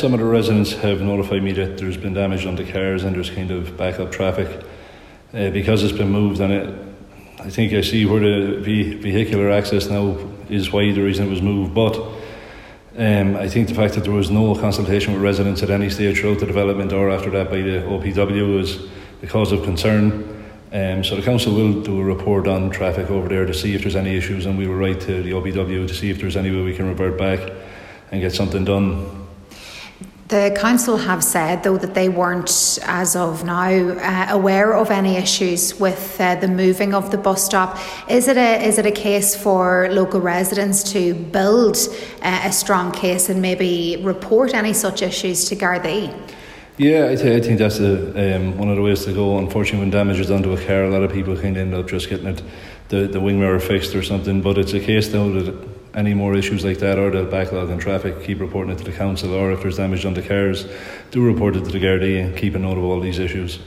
Some of the residents have notified me that there's been damage on the cars and there's kind of backup traffic uh, because it's been moved and it. I think I see where the vehicular access now is why the reason it was moved, but um, I think the fact that there was no consultation with residents at any stage throughout the development or after that by the OPW was the cause of concern. Um, so the council will do a report on traffic over there to see if there's any issues, and we will write to the OPW to see if there's any way we can revert back and get something done. The council have said, though, that they weren't, as of now, uh, aware of any issues with uh, the moving of the bus stop. Is it a is it a case for local residents to build uh, a strong case and maybe report any such issues to Gardaí? Yeah, I, th- I think that's a, um, one of the ways to go. Unfortunately, when damage is done to a car, a lot of people can end up just getting it, the, the wing mirror fixed or something. But it's a case now that any more issues like that or the backlog in traffic, keep reporting it to the council, or if there's damage on the cars, do report it to the Gardaí and keep a note of all these issues.